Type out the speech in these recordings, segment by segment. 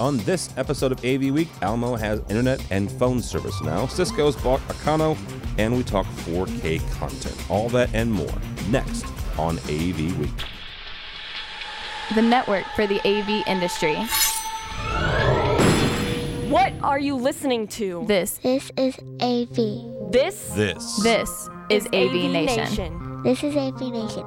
On this episode of AV Week, Almo has internet and phone service now. Cisco's bought Acano, and we talk 4K content. All that and more next on AV Week. the network for the AV industry. What are you listening to? This, This is AV. This This. this is AV, Nation. This is AV Nation.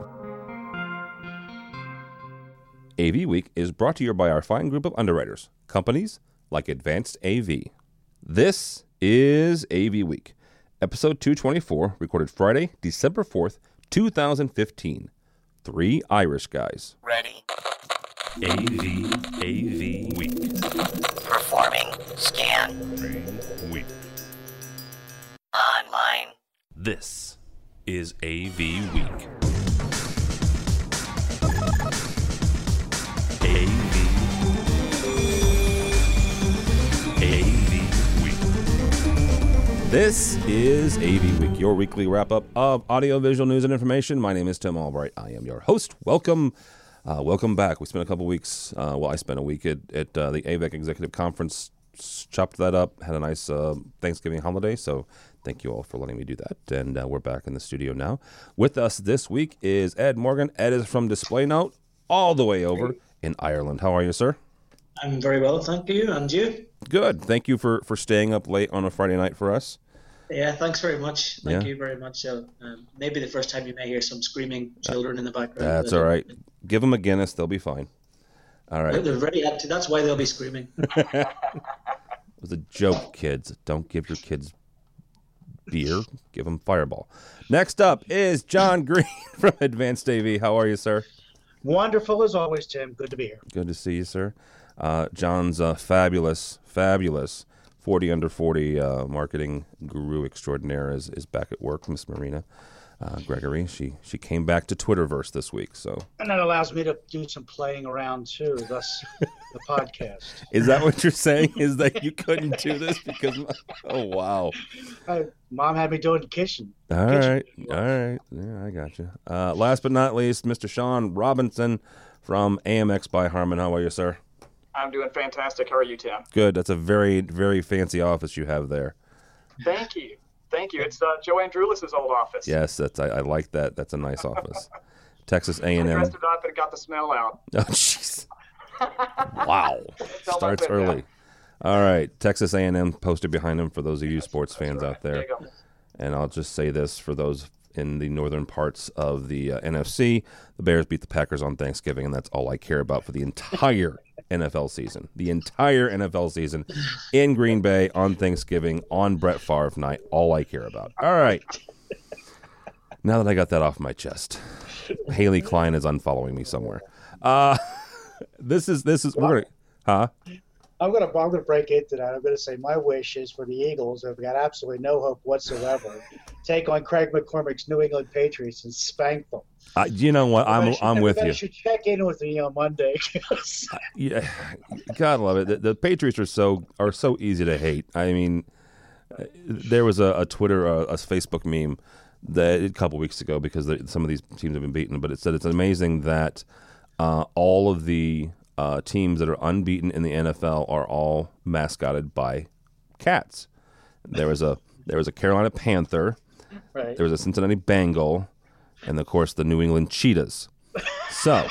AV Week is brought to you by our fine group of underwriters, companies like Advanced AV. This is AV Week, episode 224, recorded Friday, December 4th, 2015. Three Irish guys. Ready. AV, AV Week. Performing. Scan. Week. Online. This is AV Week. This is AV Week, your weekly wrap up of audiovisual news and information. My name is Tim Albright. I am your host. Welcome. Uh, welcome back. We spent a couple weeks, uh, well, I spent a week at, at uh, the AVEC Executive Conference, chopped that up, had a nice uh, Thanksgiving holiday. So thank you all for letting me do that. And uh, we're back in the studio now. With us this week is Ed Morgan. Ed is from Display Note, all the way over in Ireland. How are you, sir? I'm very well, thank you. And you? Good. Thank you for, for staying up late on a Friday night for us. Yeah, thanks very much. Thank Yeah. you very much. So, um, maybe the first time you may hear some screaming children in the background. That's but, all uh, right. Give them a Guinness. They'll be fine. All right. They're very active. That's why they'll be screaming. It was a joke, kids. Don't give your kids beer. Give them Fireball. Next up is John Green from Advanced AV. How are you, sir? Wonderful as always, Tim. Good to be here. Good to see you, sir. Uh, John's uh, fabulous, fabulous 40 under 40 uh, marketing guru extraordinaire is, is back at work, Miss Marina. Uh, Gregory, she she came back to Twitterverse this week. So And that allows me to do some playing around too, thus the podcast. is that what you're saying? Is that you couldn't do this because? Oh wow! Uh, Mom had me doing kitchen. All Kitchen right, all right. Yeah, I got you. Uh, last but not least, Mr. Sean Robinson from AMX by Harman. How are you, sir? I'm doing fantastic. How are you, Tim? Good. That's a very, very fancy office you have there. Thank you. Thank you. It's uh, Joanne Drulis' old office. Yes, that's I, I like that. That's a nice office. Texas A&M. dressed it up and got the smell out. Oh, jeez. Wow. Starts early. All right, Texas A and M posted behind him for those of you sports fans out There there. you go. And I'll just say this for those in the northern parts of the uh, NFC: the Bears beat the Packers on Thanksgiving, and that's all I care about for the entire NFL season. The entire NFL season in Green Bay on Thanksgiving on Brett Favre night. All I care about. All right. Now that I got that off my chest, Haley Klein is unfollowing me somewhere. Uh, this is this is we're gonna, huh? I'm gonna I'm gonna break into that. I'm gonna say my wish is for the Eagles, who've got absolutely no hope whatsoever, take on Craig McCormick's New England Patriots and spank them. Uh, you know what? I'm should- I'm with you. should check in with me on Monday. Yeah, God love it. The, the Patriots are so are so easy to hate. I mean, uh, there was a, a Twitter, a, a Facebook meme that a couple weeks ago because some of these teams have been beaten, but it said it's amazing that uh, all of the uh, teams that are unbeaten in the NFL are all mascoted by cats. There was a there was a Carolina Panther, right. there was a Cincinnati Bengal, and of course the New England Cheetahs. So,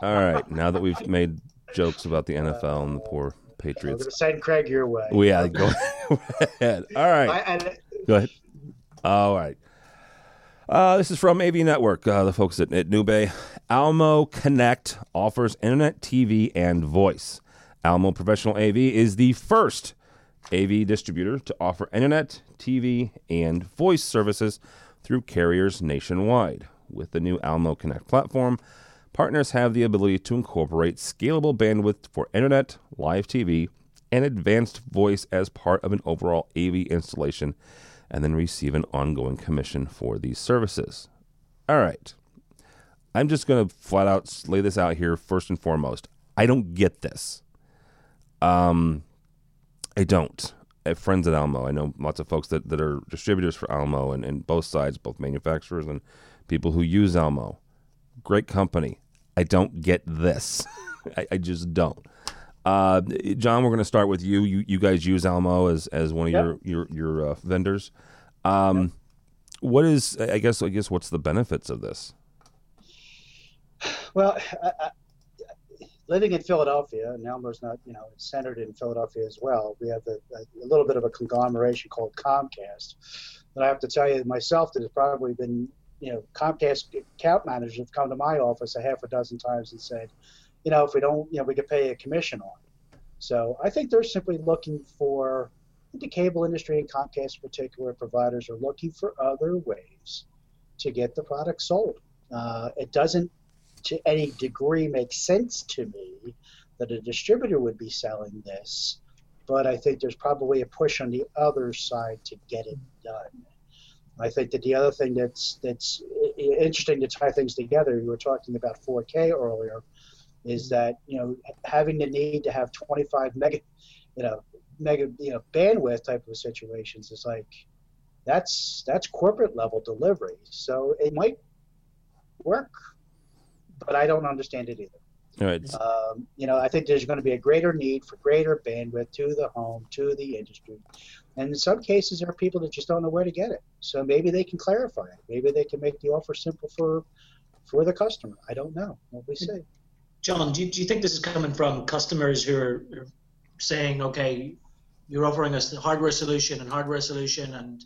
all right, now that we've made jokes about the NFL and the poor I'm Patriots, gonna send Craig your way. we yeah, go ahead. All right, I, and go ahead. All right. Uh, this is from AV Network, uh, the folks at, at NewBay. Almo Connect offers internet, TV, and voice. Almo Professional AV is the first AV distributor to offer internet, TV, and voice services through carriers nationwide. With the new Almo Connect platform, partners have the ability to incorporate scalable bandwidth for internet, live TV, and advanced voice as part of an overall AV installation, and then receive an ongoing commission for these services. All right. I'm just going to flat out lay this out here first and foremost. I don't get this. Um, I don't. I have friends at Almo. I know lots of folks that, that are distributors for Almo and, and both sides, both manufacturers and people who use Almo. Great company. I don't get this. I, I just don't. Uh, John, we're going to start with you. You you guys use Almo as as one of Yep. your your your uh, vendors. Um, What is I guess I guess what's the benefits of this? Well, I, I, living in Philadelphia, and Almo's not, you know, it's centered in Philadelphia as well. We have a, a, little bit of a conglomeration called Comcast. But I have to tell you myself that has probably been, you know, Comcast account managers have come to my office a half a dozen times and said, you know, if we don't, you know, we could pay a commission on. So I think they're simply looking for the cable industry and Comcast in particular providers are looking for other ways to get the product sold. Uh, it doesn't to any degree make sense to me that a distributor would be selling this, but I think there's probably a push on the other side to get it done. I think that the other thing that's that's interesting to tie things together, you were talking about 4K earlier, is that you know having the need to have 25 mega, you know, mega you know bandwidth type of situations is like that's that's corporate level delivery. So it might work, but I don't understand it either. All right. Um, you know, I think there's going to be a greater need for greater bandwidth to the home, to the industry. And in some cases, there are people that just don't know where to get it. So maybe they can clarify it. Maybe they can make the offer simple for for the customer. I don't know. What we say. John, do you, do you think this is coming from customers who are are saying, okay, you're offering us the hardware solution and hardware solution, and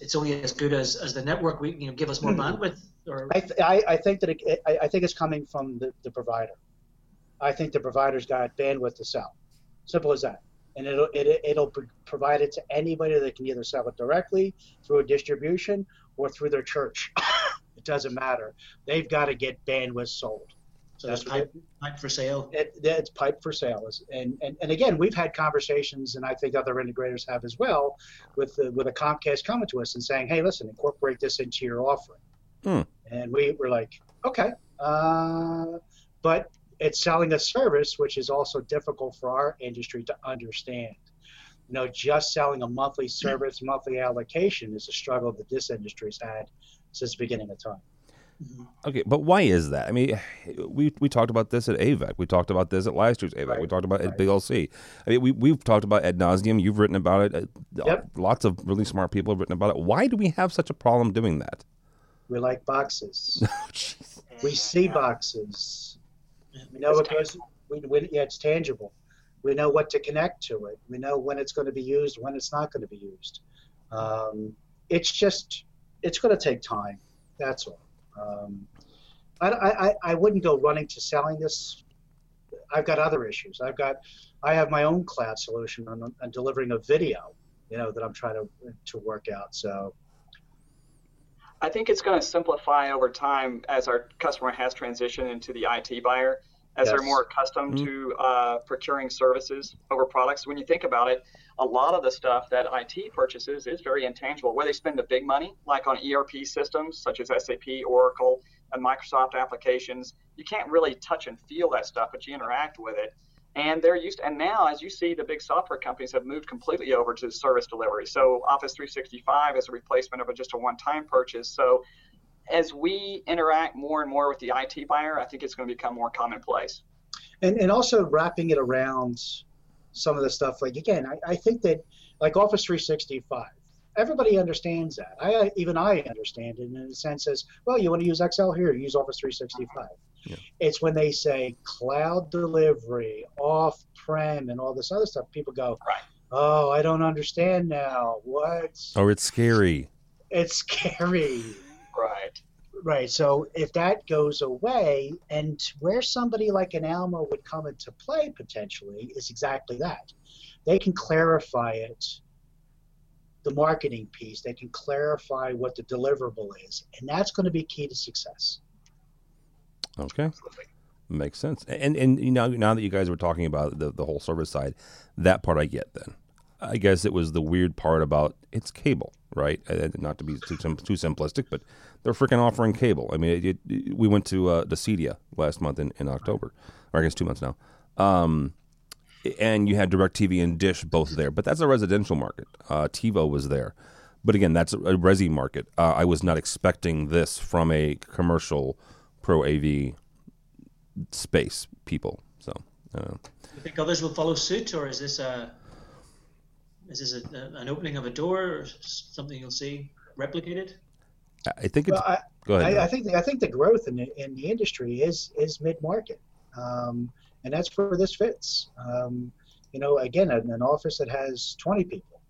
it's only as good as, as the network. We you know give us more hmm. bandwidth, or I, th- I, I think that it, I, I think it's coming from the, the provider. I think the provider's got bandwidth to sell. Simple as that. And it'll it, it'll provide it to anybody that can either sell it directly through a distribution or through their church. it doesn't matter. They've got to get bandwidth sold. So That's pipe, pipe for sale. it, it's pipe for sale. And, and and again, we've had conversations, and I think other integrators have as well, with the, with a Comcast coming to us and saying, "Hey, listen, incorporate this into your offering." Hmm. And we were like, "Okay," uh, but it's selling a service, which is also difficult for our industry to understand. You know, just selling a monthly service, monthly allocation is a struggle that this industry's had since the beginning of time. Okay, but why is that? I mean, we we talked about this at AVEC. We talked about this at last year's AVEC. We talked about it at right. BLC. I mean, we we've talked about ad nauseum. You've written about it. Uh, Yep. Lots of really smart people have written about it. Why do we have such a problem doing that? We like boxes. Oh, we see boxes. We know it goes. We, we, yeah, it's tangible. We know what to connect to it. We know when it's going to be used, when it's not going to be used. Um, it's just, it's going to take time. That's all. Um, I, I, I- wouldn't go running to selling this. I've got other issues. I've got, I have my own cloud solution on, on delivering a video, you know, that I'm trying to to work out. So I think it's going to simplify over time as our customer has transitioned into the IT buyer, as they're more accustomed to uh, procuring services over products. When you think about it, a lot of the stuff that IT purchases is very intangible. Where they spend the big money, like on ERP systems such as SAP, Oracle, and Microsoft applications, you can't really touch and feel that stuff, but you interact with it. And they're used, and now as you see, the big software companies have moved completely over to service delivery. So Office 365 is a replacement of a, just a one-time purchase. So as we interact more and more with the IT buyer, I think it's going to become more commonplace. and and also wrapping it around some of the stuff like again I, I think that like office 365 everybody understands that i even i understand it in a sense as well you want to use excel here use office 365 Yeah. it's when they say cloud delivery off prem and all this other stuff people go Right. oh i don't understand now what Or it's scary. it's scary Right. Right. So if that goes away, and where somebody like an Almo would come into play potentially is exactly that. They can clarify it, the marketing piece. They can clarify what the deliverable is, and that's going to be key to success. Okay. Makes sense. And and you know now that you guys were talking about the the whole service side, that part I get then. I guess it was the weird part about it's cable, right? Not to be too sim- too simplistic, but they're freaking offering cable. I mean, it, it, we went to uh, the Cedia last month in, in October, or I guess two months now. Um, and you had DirecTV and Dish both there, but that's a residential market. Uh, TiVo was there, but again, that's a, a resi market. Uh, I was not expecting this from a commercial pro AV space people. So, uh, you think others will follow suit, or is this a is this a, a, an opening of a door, or something you'll see replicated? I think it's. Well, I, go ahead. I, I think the, I think the growth in the, in the industry is is mid market, um, and that's where this fits. Um, you know, again, an, an office that has 20 people,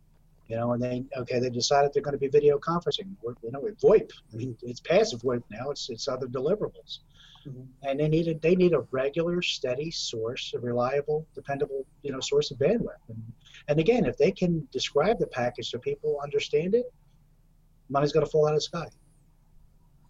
you know, and they okay, they decided they're going to be video conferencing. We're, you know, with VoIP. I mean, it's passive VoIP now. It's it's other deliverables. And they need a they need a regular, steady source, a reliable, dependable, you know, source of bandwidth. And and again, if they can describe the package so people understand it, money's going to fall out of the sky.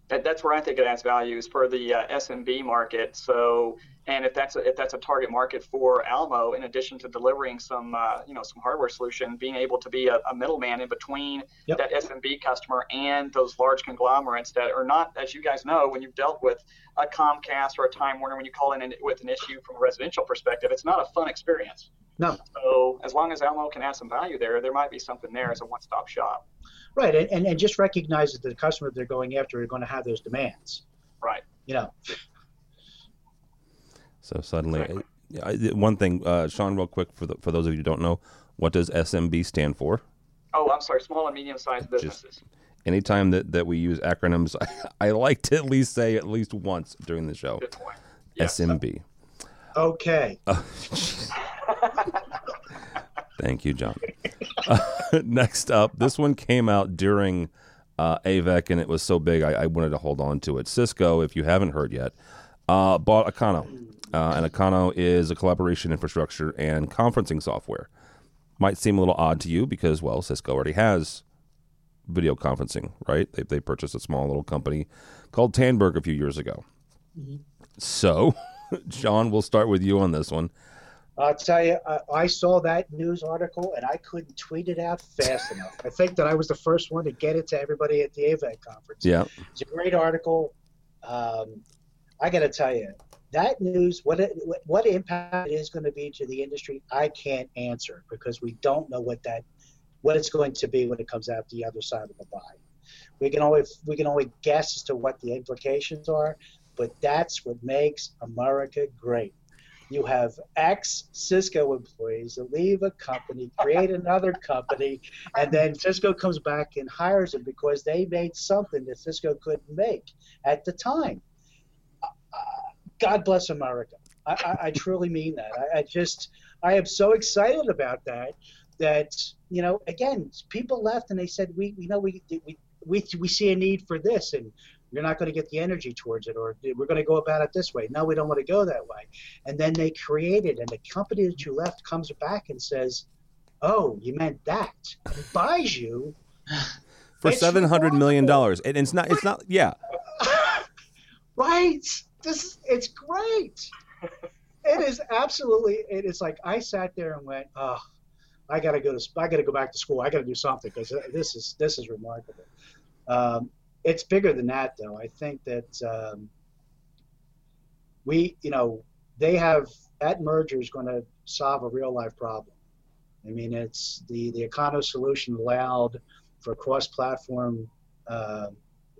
That, that's where I think it adds value is for the uh, SMB market. So, and if that's a, if that's a target market for Almo, in addition to delivering some uh, you know some hardware solution, being able to be a, a middleman in between Yep. that SMB customer and those large conglomerates that are not, as you guys know, when you've dealt with a Comcast or a Time Warner, when you call in an, with an issue from a residential perspective, it's not a fun experience. No. So as long as Almo can add some value there, there might be something there as a one-stop shop. Right, and, and, and just recognize that the customer they're going after are going to have those demands. Right. You know, So suddenly, Exactly. I, I- one thing, uh, Sean, real quick for the, for those of you who don't know, what does SMB stand for? Oh, I'm sorry, small and medium-sized Just- businesses. Anytime that, that we use acronyms, I, like to at least say at least once during the show. Good point. Yes. SMB. okay. Thank you, John. Uh, next up, this one came out during uh, AVEC, and it was so big I, I wanted to hold on to it. Cisco, if you haven't heard yet, uh, bought Acano. Uh, and Acano is a collaboration infrastructure and conferencing software. Might seem a little odd to you because, well, Cisco already has video conferencing, right? They, they purchased a small little company called Tandberg a few years ago. So, John, we'll start with you on this one. I'll tell you, I, I saw that news article and I couldn't tweet it out fast enough. I think that I was the first one to get it to everybody at the AVEC conference. Yeah. It's a great article. Um, I got to tell you, that news, what it, what- impact it is going to be to the industry, I can't answer because we don't know what that what it's going to be when it comes out the other side of the buy. We can only we can only guess as to what the implications are, but that's what makes America great. You have ex Cisco employees that leave a company, create another company, and then Cisco comes back and hires them because they made something that Cisco couldn't make at the time. God bless America. I, I, I truly mean that. I, I just, I am so excited about that. That you know, again, people left and they said, we, you know, we, we, we, we see a need for this, and you're not going to get the energy towards it, or we're going to go about it this way. No, we don't want to go that way. And then they created, and the company that you left comes back and says, "Oh, you meant that," and buys you. For seven hundred million dollars, and it's not. It's not. Yeah, right. This is, it's great. It is absolutely. It is like I sat there and went, "Oh, I got to go to. I got to go back to school. I got to do something because this is this is remarkable." Um, it's bigger than that, though. I think that um, we, you know, they have that merger is going to solve a real life problem. I mean, it's the the Acano solution allowed for cross-platform uh,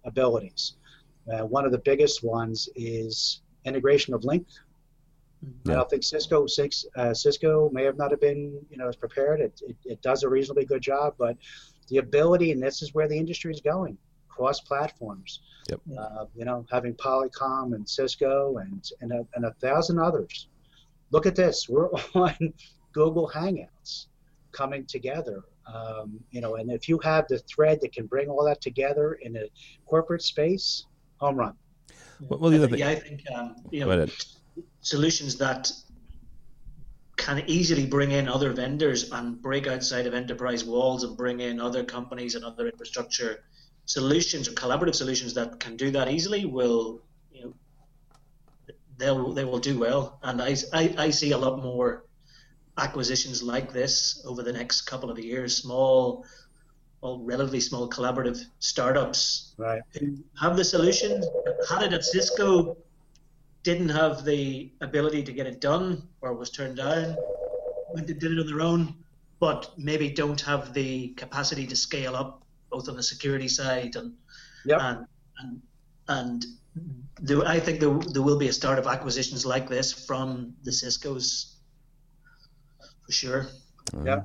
abilities. Uh, one of the biggest ones is integration of Lync. I don't think Cisco six, uh, Cisco may have not have been you know as prepared. It, it, it does a reasonably good job, but the ability, and this is where the industry is going, cross platforms. Yep. Uh, you know, having Polycom and Cisco and and a, and a thousand others. Look at this. We're on Google Hangouts coming together. Um, you know, and if you have the thread that can bring all that together in a corporate space, home run. Well, well, the other thing. Yeah, I think um, you know solutions that can easily bring in other vendors and break outside of enterprise walls and bring in other companies and other infrastructure solutions or collaborative solutions that can do that easily will you know they'll they will do well and I, I, I see a lot more acquisitions like this over the next couple of years small well relatively small collaborative startups Right. who have the solution had it at Cisco didn't have the ability to get it done or was turned down went and did it on their own but maybe don't have the capacity to scale up both on the security side and Yep. and and, and there, I think there, there will be a start of acquisitions like this from the Cisco's for sure. Yeah,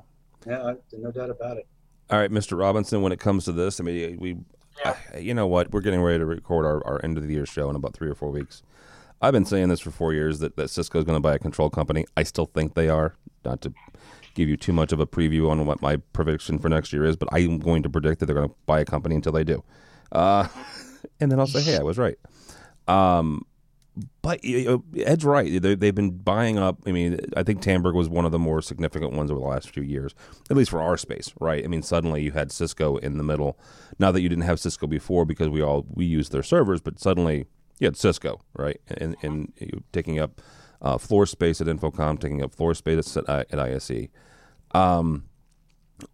yeah, no doubt about it. All right, Mr. Robinson. When it comes to this, I mean, we, Yeah. you know what? We're getting ready to record our, our end of the year show in about three or four weeks. I've been saying this for four years that, that Cisco's going to buy a control company. I still think they are. Not to give you too much of a preview on what my prediction for next year is, but I'm going to predict that they're going to buy a company until they do. Uh, and then I'll say, hey, I was right. Um, but Ed's right. They, they've been buying up. I mean, I think Tandberg was one of the more significant ones over the last few years, at least for our space, right? I mean, suddenly you had Cisco in the middle. Not that you didn't have Cisco before because we all we used their servers, but suddenly you had Cisco, right? And and taking up uh, floor space at InfoComm, taking up floor space at, at ISE. Um,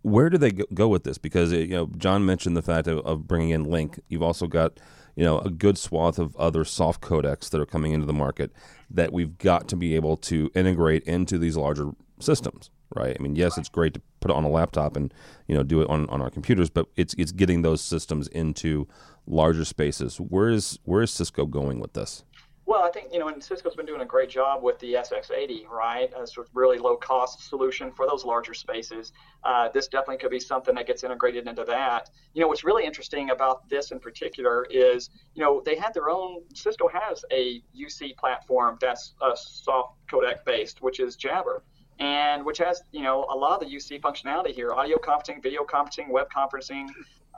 where do they go- with this? Because uh, you know, John mentioned the fact of, of bringing in Lync. You've also got you know a good swath of other soft codecs that are coming into the market that we've got to be able to integrate into these larger systems, right? I mean, yes, it's great to put it on a laptop and you know do it on, on our computers, but it's it's getting those systems into larger spaces. Where is where is Cisco going with this? Well, I think you know, and Cisco's been doing a great job with the SX80, right? A sort of really low cost solution for those larger spaces. Uh, this definitely could be something that gets integrated into that. You know, what's really interesting about this in particular is, you know, they had their own. Cisco has a UC platform that's a soft codec based, which is Jabber. And which has, you know, a lot of the UC functionality here: audio conferencing, video conferencing, web conferencing,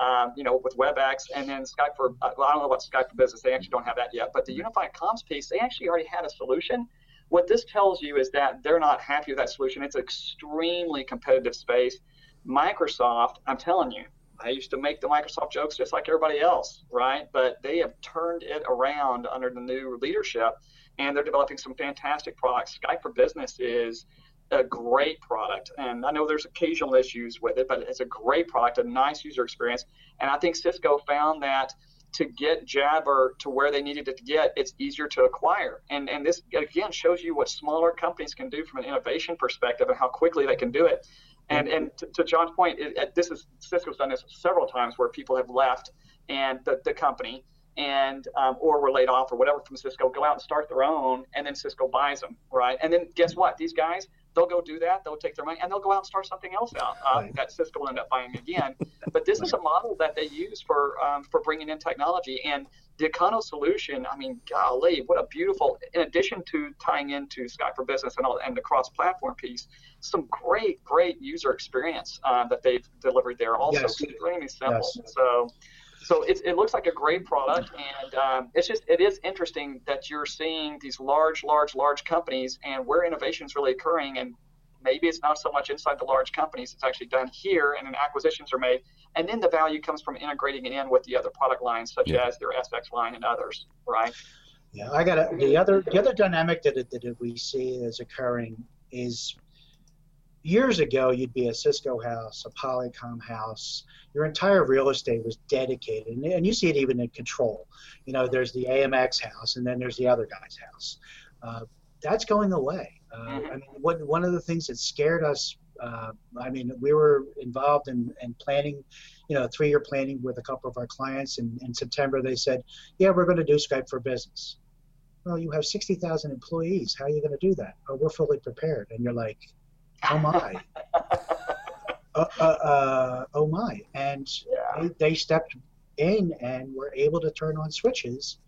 um, you know, with WebEx, and then Skype for, uh, well, I don't know about Skype for Business. They actually don't have that yet. But the unified comms piece, they actually already had a solution. What this tells you is that they're not happy with that solution. It's an extremely competitive space. Microsoft, I'm telling you, I used to make the Microsoft jokes just like everybody else, right? But they have turned it around under the new leadership, and they're developing some fantastic products. Skype for Business is a great product. And I know there's occasional issues with it, but it's a great product, a nice user experience. And I think Cisco found that to get Jabber to where they needed it to get, it's easier to acquire. And and this again shows you what smaller companies can do from an innovation perspective and how quickly they can do it. And and to, to John's point, it, this is Cisco's done this several times where people have left and the, the company and um, or were laid off or whatever from Cisco, go out and start their own, and then Cisco buys them, right? And then guess what? These guys, they'll go do that, they'll take their money, and they'll go out and start something else out uh, Right. that Cisco will end up buying again. But this is a model that they use for um, for bringing in technology, and the Acano solution. I mean, golly, what a beautiful! In addition to tying into Skype for Business and all and the cross-platform piece, some great, great user experience uh, that they've delivered there. Also, Yes. extremely simple. Yes. So so it, it looks like a great product and um, it's just it is interesting that you're seeing these large large large companies and where innovation is really occurring and maybe it's not so much inside the large companies it's actually done here and then acquisitions are made and then the value comes from integrating it in with the other product lines such Yeah. as their sx line and others right Yeah, I got the other the other dynamic that that we see is occurring is years ago you'd be a Cisco house, a Polycom house. Your entire real estate was dedicated, and, and you see it even in control. You know, there's the AMX house, and then there's the other guy's house. Uh, that's going away. Uh, I mean, what, one of the things that scared us. Uh, I mean, we were involved in, in planning, you know, three-year planning with a couple of our clients. And in September, they said, "Yeah, we're going to do Skype for Business." well, you have 60,000 employees. How are you going to do that? Oh, we're fully prepared. And you're like, oh my. uh, uh, uh, oh my. And yeah they, they stepped in and were able to turn on switches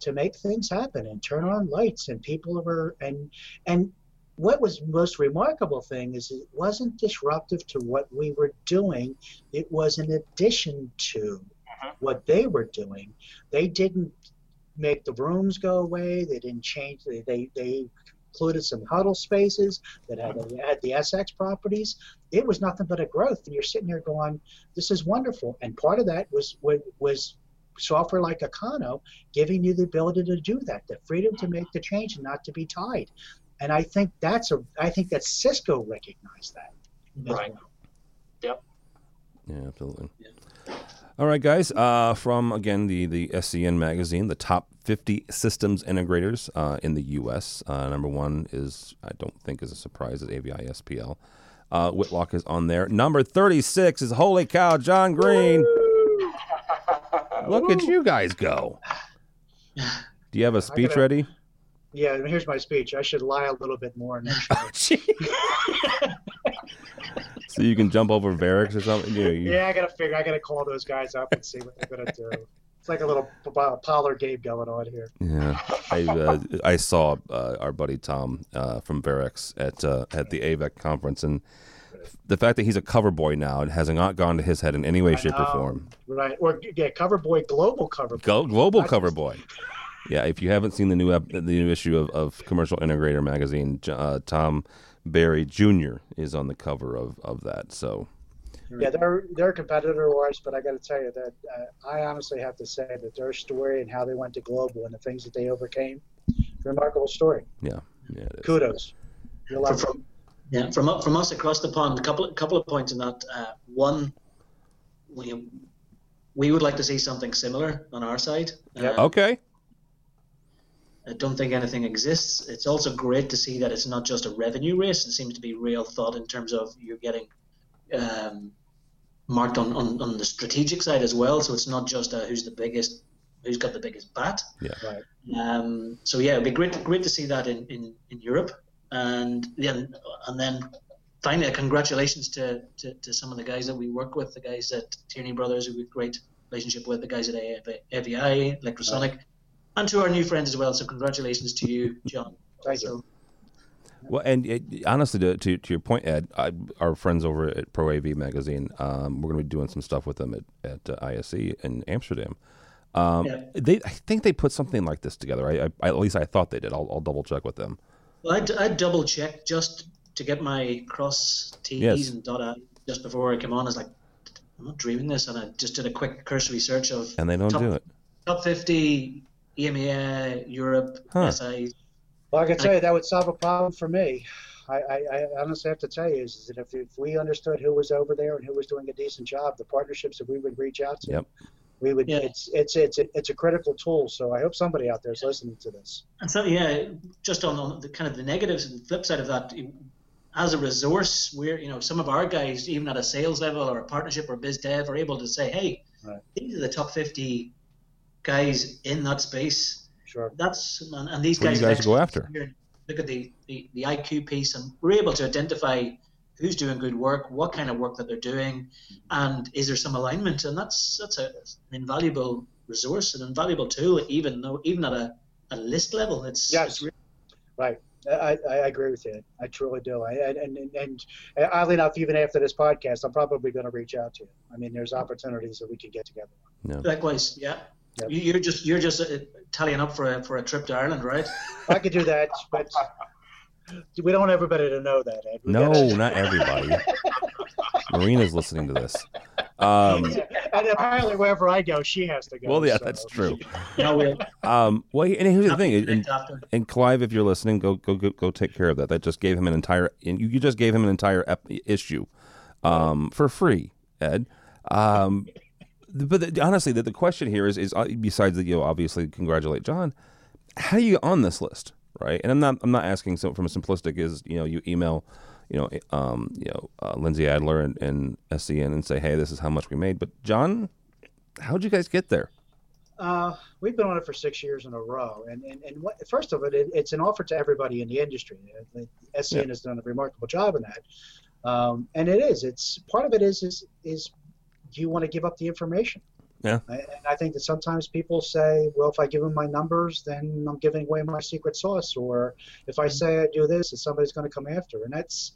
to make things happen and turn on lights and people were and and what was most remarkable thing is it wasn't disruptive to what we were doing it was in addition to Mhm. what they were doing they didn't make the rooms go away they didn't change they they, they included some huddle spaces that had, had the sx properties it was nothing but a growth and you're sitting there going this is wonderful and part of that was was, was software like Acano giving you the ability to do that the freedom to make the change and not to be tied and i think that's a i think that cisco recognized that Right. well. Yeah, absolutely. All right, guys. Uh, from again the the SCN magazine, the top 50 systems integrators uh, in the U.S. Uh, number one is I don't think is a surprise is AVI SPL. Uh, Whitlock is on there. Number 36 is holy cow, John Green. Look at you guys go. Do you have a speech gotta- ready? Yeah, here's my speech. I should lie a little bit more next show. so you can jump over Verrex or something. You know, you- yeah, I gotta figure. I gotta call those guys up and see what they're gonna do. It's like a little p- p- parlor game going on here. Yeah, I uh, I saw uh, our buddy Tom uh, from Verrex at uh, at the AVEC conference, and the fact that he's a cover boy now and has not gone to his head in any way, shape, or form. Right. Or yeah, cover boy, global cover boy. Go, global Not cover just- boy. Yeah, if you haven't seen the new ep- the new issue of, of Commercial Integrator magazine, uh, Tom Barry Jr. is on the cover of, of that. So Yeah, they're they're a competitor of ours, but I got to tell you that uh, I honestly have to say that their story and how they went to global and the things that they overcame, remarkable story. yeah, yeah, it is. Kudos. You're From, from, yeah, from from us across the pond, a couple a couple of points in that. Uh, one, we we would like to see something similar on our side. Yep. Uh, okay. I don't think anything exists. It's also great to see that it's not just a revenue race. It seems to be real thought in terms of you're getting um, marked on, on, on the strategic side as well. So it's not just a, who's the biggest, who's got the biggest bat. Right. Um, so yeah, it'd be great to, great to see that in, in, in Europe. And then and then finally, congratulations to, to, to some of the guys that we work with, the guys at Tierney Brothers, who we have a great relationship with, the guys at AVI, Electrosonic, and to our new friends as well. So congratulations to you, John. Thank you. Well, and it, honestly, to, to to your point, Ed, I, our friends over at Pro AV Magazine, um, we're going to be doing some stuff with them at at uh, ISE in Amsterdam. Um, Yeah. They, I think they put something like this together. I, I at least I thought they did. I'll, I'll double check with them. well, I, I double checked just to get my cross T's Yes. and dot I just before I came on. I was like, I'm not dreaming this, and I just did a quick cursory search of And they don't top, do it. top 50 EMEA, Europe, Huh. SI. Well, I can tell you that would solve a problem for me. I, I, I honestly have to tell you is, is that if, if we understood who was over there and who was doing a decent job, the partnerships that we would reach out to, Yep. we would. Yeah. It's it's it's a, it's a critical tool. So I hope somebody out there is listening to this. And so, yeah, just on, on the kind of the negatives and the flip side of that, as a resource, we're, you know, some of our guys, even at a sales level or a partnership or biz dev, are able to say, hey, Right. these are the top 50 guys in that space. Sure. That's, and, and these What guys you guys go after. Look at the, the, the IQ piece, and we're able to identify who's doing good work, what kind of work that they're doing, and is there some alignment? And that's that's a, an invaluable resource, an invaluable tool, even though even at a, a list level, it's Yes. it's Right. I, I agree with you. I truly do. I, and, and, and oddly enough, even after this podcast, I'm probably going to reach out to you. I mean, there's opportunities that we can get together. Likewise, yeah. Yep. You, you're just you're just uh, tallying up for a, for a trip to Ireland, right? I could do that, but we don't want everybody to know that. Ed. We No, gotta- not everybody. Marina's listening to this. Um, and apparently, wherever I go, she has to go. well, yeah, so- that's true. No, we'll Um, well, and here's the thing, and, and Clive, if you're listening, go go go, go take care of that. That just gave him an entire, and you, you just gave him an entire ep- issue, um, for free, Ed. Um, but the, honestly, the, the question here is, is uh, besides that, you know, obviously congratulate John. How do you get on this list, right? And I'm not, I'm not asking so from a simplistic is, you know, you email, you know, um, you know, uh, Lindsay Adler and, and SCN and say, hey, this is how much we made. But John, how'd you guys get there? Uh, we've been on it for six years in a row, and and, and what, first of it, it, it's an offer to everybody in the industry. The SCN Yeah. has done a remarkable job in that, um, and it is. It's part of it is is is do you want to give up the information? Yeah. I- And I think that sometimes people say, well, if I give them my numbers, then I'm giving away my secret sauce, or if I say I do this, then somebody's going to come after, and that's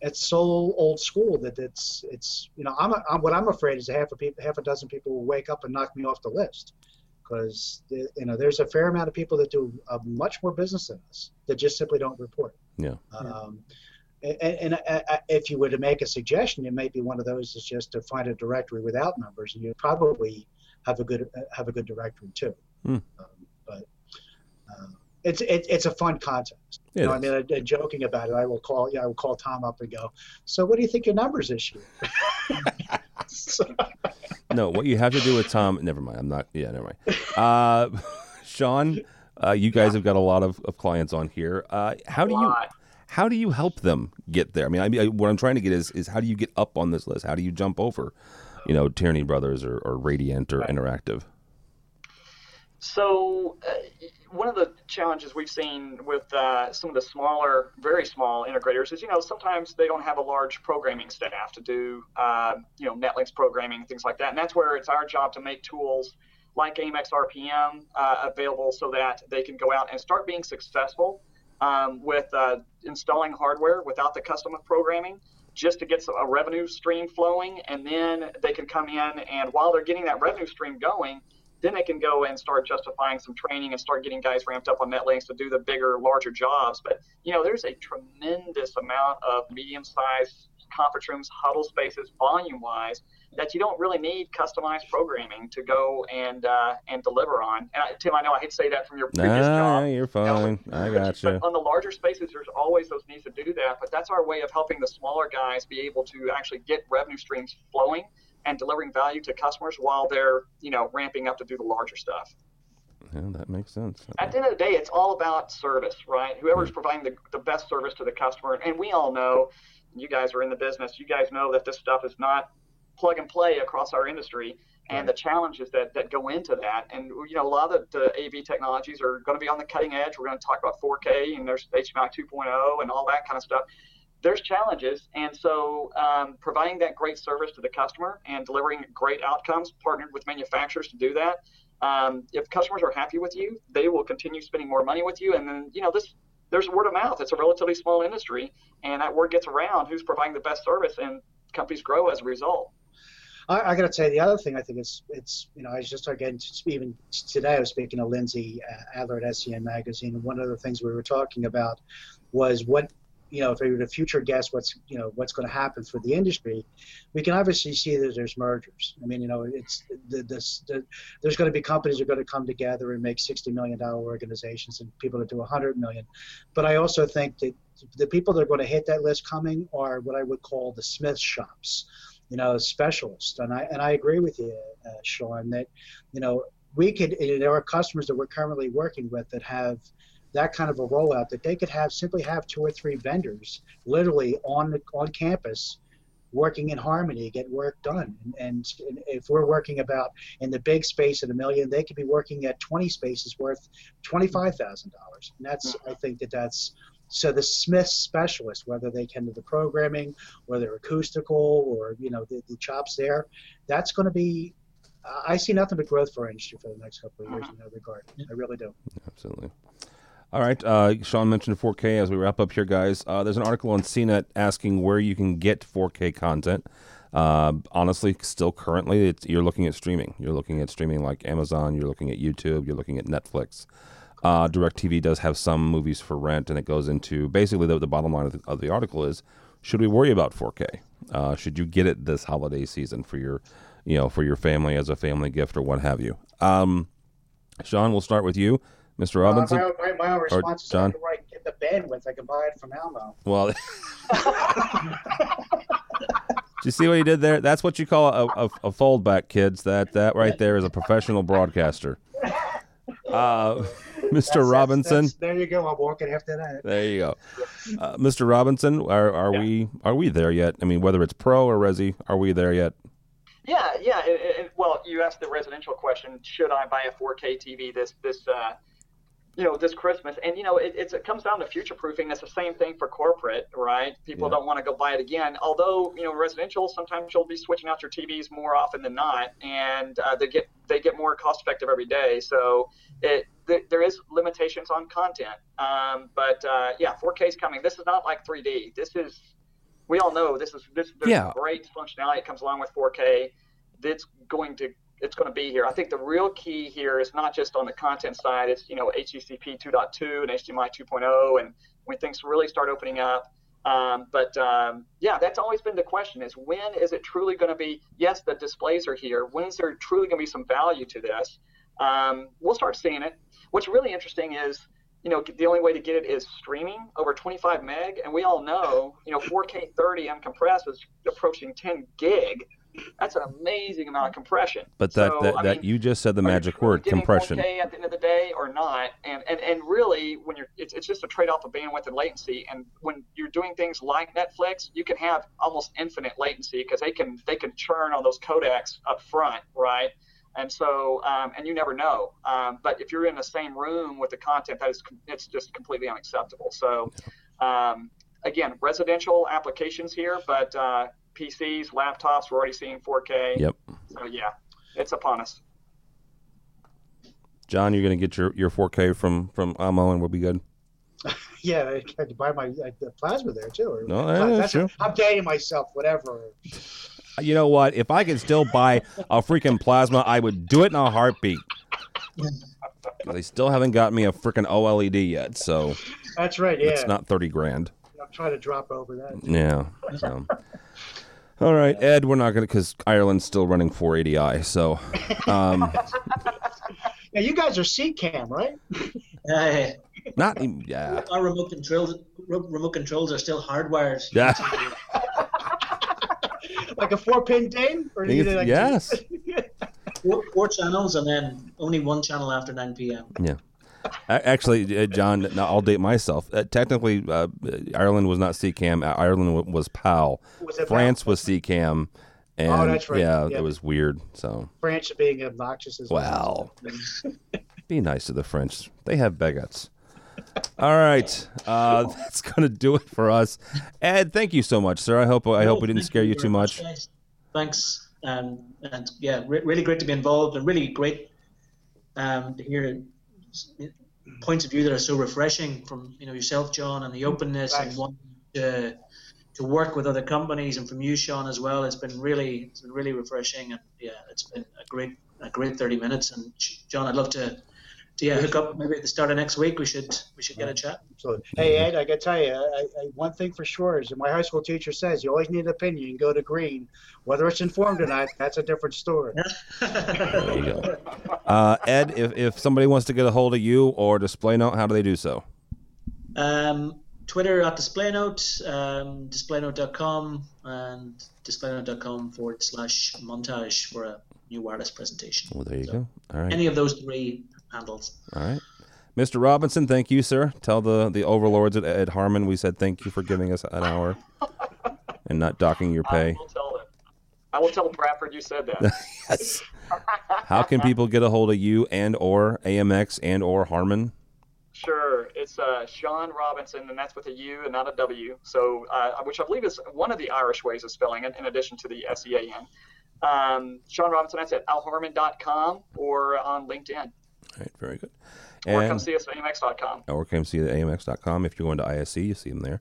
it's so old school that it's it's you know I'm, I'm what I'm afraid is half a people half a dozen people will wake up and knock me off the list because you know there's a fair amount of people that do uh, much more business than us that just simply don't report. Yeah. Um, and, and I, I, if you were to make a suggestion, it may be one of those is just to find a directory without numbers, and you probably have a good have a good directory too. Hmm. Um, but uh, it's it, it's a fun contest. It You know, I is. mean, I, I- joking about it, I will call yeah, I will call Tom up and go. So, what do you think your numbers this year? So- No, what you have to do with Tom. Never mind. I'm not. Yeah, never mind. Uh, Sean, uh, you guys have got a lot of, of clients on here. Uh, how do you Lot. How do you help them get there? I mean, I I- what I'm trying to get is is how do you get up on this list? How do you jump over, you know, Tierney Brothers or, or Radiant or Interactive? So, uh, one of the challenges we've seen with uh, some of the smaller, very small integrators is, you know, sometimes they don't have a large programming staff to do, uh, you know, NetLinx programming, things like that. And that's where it's our job to make tools like AMX RPM uh, available so that they can go out and start being successful um, with uh, installing hardware without the custom of programming just to get some, a revenue stream flowing. And then they can come in and while they're getting that revenue stream going, then they can go and start justifying some training and start getting guys ramped up on NetLinx to do the bigger, larger jobs. But you know, there's a tremendous amount of medium-sized conference rooms, huddle spaces, volume-wise, that you don't really need customized programming to go and uh, and deliver on. And I, Tim, I know I hate to say that from your previous nah, job. you're fine. You know, I got you. On the larger spaces, there's always those needs to do that. But that's our way of helping the smaller guys be able to actually get revenue streams flowing and delivering value to customers while they're you know ramping up to do the larger stuff. Yeah, that makes sense. At the end of the day, it's all about service, right? Whoever's providing the, the best service to the customer, and we all know, you guys are in the business, you guys know that this stuff is not plug and play across our industry, and the challenges that, that go into that. And you know, a lot of the, the AV technologies are going to be on the cutting edge. We're going to talk about 4K, and there's HDMI 2.0 and all that kind of stuff. There's challenges, and so um, providing that great service to the customer and delivering great outcomes, partnered with manufacturers to do that. Um, if customers are happy with you, they will continue spending more money with you, and then you know this. There's word of mouth. It's a relatively small industry, and that word gets around. Who's providing the best service, and companies grow as a result. I, I got to tell you, the other thing I think is it's you know I was just again even today I was speaking to Lindsay uh, Adler at SCN magazine, and one of the things we were talking about was what you know if we were to future guess what's you know what's going to happen for the industry, we can obviously see that there's mergers. I mean you know it's the, the, there's going to be companies that are going to come together and make 60 million dollar organizations and people that do 100 million, but I also think that the people that are going to hit that list coming are what I would call the Smith shops you know, specialists. And I and I agree with you, uh, Sean, that you know we could. There are customers that we're currently working with that have that kind of a rollout that they could have simply have two or three vendors literally on the on campus working in harmony get work done and, and, if we're working about in the big space at a million they could be working at 20 spaces worth $25000 and that's mm. i think that that's so the Smith specialist, whether they can do the programming, or they're acoustical, or you know the, the chops there, that's going to be. I see nothing but growth for our industry for the next couple of years mm-hmm. in that regard. I really do. Absolutely. All right. Uh, Sean mentioned 4K as we wrap up here, guys. Uh, there's an article on CNET asking where you can get 4K content. Uh, honestly, still currently, you're looking at streaming. You're looking at streaming like Amazon. You're looking at YouTube. You're looking at Netflix. Uh, DirecTV does have some movies for rent, and it goes into basically the, the bottom line of the, of the article is: should we worry about 4K? Uh, should you get it this holiday season for your, you know, for your family as a family gift or what have you? Um, Sean, we'll start with you, Mr. Robinson. Uh, my, my, my own response is John? I can get the bandwidth. I can buy it from Almo. Well, did you see what he did there? That's what you call a, a, a foldback, kids. That that right there is a professional broadcaster. Uh, Mr. That's- that's- Robinson. that's- there you go. I'm walking after that. There you go, uh, Mr. Robinson. Are are we are we there yet? I mean, whether it's pro or resi, are we there yet? Yeah, yeah. It, it, well, you asked the residential question: Should I buy a 4K TV this this uh, you know this Christmas? And you know, it, it's, it comes down to future proofing. It's the same thing for corporate, right? People Yeah. don't want to go buy it again. Although you know, residential sometimes you'll be switching out your TVs more often than not, and uh, they get they get more cost effective every day. So it th- there is limitations on content. Um, but uh, yeah, 4K is coming. This is not like 3D. This is we all know this is this there's Yeah. great functionality that comes along with 4K. That's going to it's going to be here. I think the real key here is not just on the content side. It's you know HDCP 2.2 and HDMI 2.0, and when things really start opening up. Um, but um, yeah, that's always been the question: is when is it truly going to be? Yes, the displays are here. When is there truly going to be some value to this? Um, we'll start seeing it. What's really interesting is you know, the only way to get it is streaming over 25 meg, and we all know, you know, 4K 30 uncompressed is approaching 10 gig. That's an amazing amount of compression. But that So, that, I that mean, you just said the magic word, compression. 4K at the end of the day or not? And and, and really, when you're, it's, it's just a trade-off of bandwidth and latency. And when you're doing things like Netflix, you can have almost infinite latency because they can they can churn on those codecs up front, right? And so, um, and you never know. Um, but if you're in the same room with the content, that is, it's just completely unacceptable. So, um, again, residential applications here, but uh, PCs, laptops, we're already seeing 4K. Yep. So yeah, it's upon us. John, you're going to get your, your 4K from from Almo, and we'll be good. Yeah, I had to buy my uh, plasma there too. Or, No, yeah, that's sure. I'm dating myself. Whatever. You know what? If I could still buy a freaking plasma, I would do it in a heartbeat. They still haven't got me a freaking OLED yet, so That's right. Yeah. it's not thirty grand. I'm trying to drop over that. Yeah. So. All right, Ed. We're not going to because Ireland's still running 480i. So, um, Now you guys are SECAM, right? Uh, not even, yeah. our remote controls re- remote controls are still hardwired. Yeah. Like a four-pin ding, or do you like yes. Four, four channels and then only one channel after 9 p.m. Yeah. A- Actually, uh, John, now I'll date myself. Uh, technically, uh, Ireland was not SECAM. Uh, Ireland w- was PAL. Was it France was SECAM. And Oh, that's right. yeah, Yeah. it was weird. So, French being obnoxious as well, be nice to the French. They have baguettes. All right, uh, that's gonna do it for us. Ed, thank you so much, sir. I hope I hope we didn't scare you very too much. guys. Thanks, um, and yeah, re- really great to be involved, and really great um, to hear s- points of view that are so refreshing from you know yourself, John, and the openness Thanks. and wanting to to work with other companies, and from you, Sean, as well. It's been really it's been really refreshing, and yeah, it's been a great a great thirty minutes. And John, I'd love to. To yeah, hook up maybe at the start of next week. We should we should get a chat. So, hey Ed, I got to tell you, I, I, one thing for sure is my high school teacher says you always need an opinion. You go to green, whether it's informed or not. That's a different story. There you go. Uh, Ed, if, if somebody wants to get a hold of you or DisplayNote, how do they do so? Um, Twitter at DisplayNote, um, DisplayNote.com, and DisplayNote.com forward slash montage for a new wireless presentation. Well, there you So, go. All right. Any of those three handles. All right. Mr. Robinson, thank you, sir. Tell the, the overlords at Ed Harman we said thank you for giving us an hour and not docking your pay. I will tell them. I will tell Bradford you said that. yes. How can people get a hold of you and or AMX and or Harman? Sure, it's uh, Sean Robinson, and that's with a U and not a W. So, uh, which I believe is one of the Irish ways of spelling it, in addition to the S E A N. Um, Sean Robinson, that's at alharmon.com or on LinkedIn, All right, very good. or come And see us at amx.com. or come see the AMX.com. If you're going to ISE, you see them there.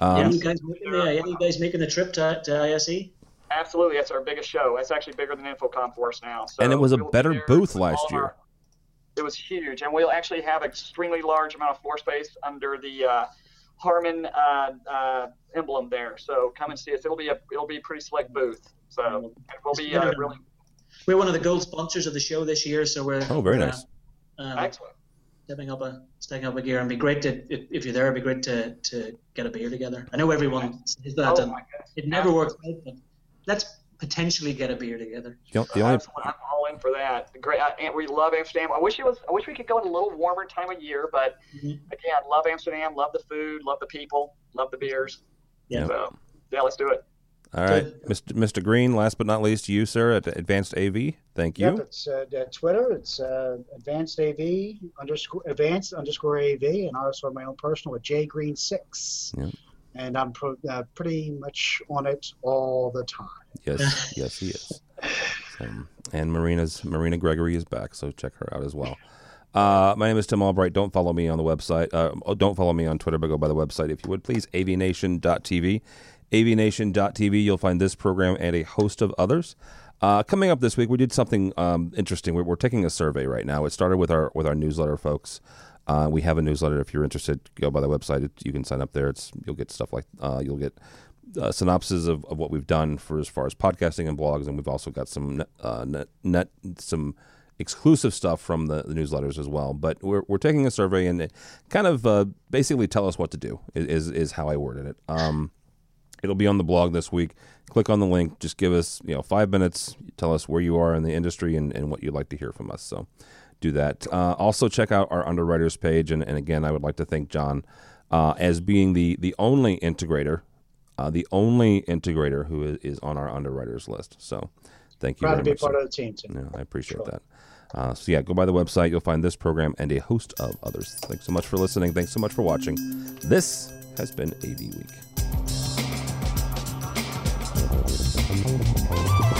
yeah, Um, you guys making, yeah, yeah, you guys making the trip to, to ISE? Absolutely, that's our biggest show. That's actually bigger than InfoComm for us now. So And it was a we'll be better there booth last year. our- it was huge, and we'll actually have an extremely large amount of floor space under the uh, Harman uh, uh, emblem there. So come and see us. It'll be a it'll be a pretty slick booth. So we'll be uh, really We're one of the gold sponsors of the show this year, so we're Oh, very we're, nice. Uh, um, excellent. stepping up a stepping up a gear, and be great to if, if you're there, it'd be great to, to get a beer together. I know everyone says that, Oh and it never works out, but let's potentially get a beer together. the, the only Absolutely. I'm all in for that. Great, uh, and we love Amsterdam. I wish it was. I wish we could go in a little warmer time of year, but Mhm. again, love Amsterdam, love the food, love the people, love the beers. Yeah. So yeah, let's do it. All right, Mr. Mr. Green. Last but not least, you, sir, at Advanced AV. Thank you. Yep, it's uh, Twitter. It's uh, advanced AV underscore advanced underscore AV, and I also have my own personal at jgreen6. Yep. And I'm pro- uh, pretty much on it all the time. Yes, yes, he is. So, and Marina's Marina Gregory is back, so check her out as well. Uh, my name is Tim Albright. Don't follow me on the website. Uh, oh, don't follow me on Twitter, but go by the website if you would, please. avnation.tv. avnation.tv. You'll find this program and a host of others. Uh, coming up this week, we did something um, interesting. We're, we're taking a survey right now. It started with our with our newsletter folks. Uh, we have a newsletter. If you're interested, go by the website. It, you can sign up there. It's you'll get stuff like uh, you'll get uh, synopses of, of what we've done for as far as podcasting and blogs, and we've also got some uh, net, net some exclusive stuff from the, the newsletters as well. But we're, we're taking a survey and kind of uh, basically tell us what to do is is how I worded it. Um, it'll be on the blog this week. Click on the link. Just give us you know five minutes. Tell us where you are in the industry and, and what you'd like to hear from us. So do that. Uh, also check out our underwriters page. And, and again, I would like to thank John uh, as being the the only integrator, uh, the only integrator who is, is on our underwriters list. So Thank you Proud very to be much. part of the team. Tim. Yeah, I appreciate Sure. that. Uh, so yeah, go by the website. You'll find this program and a host of others. Thanks so much for listening. Thanks so much for watching. This has been AV Week. Música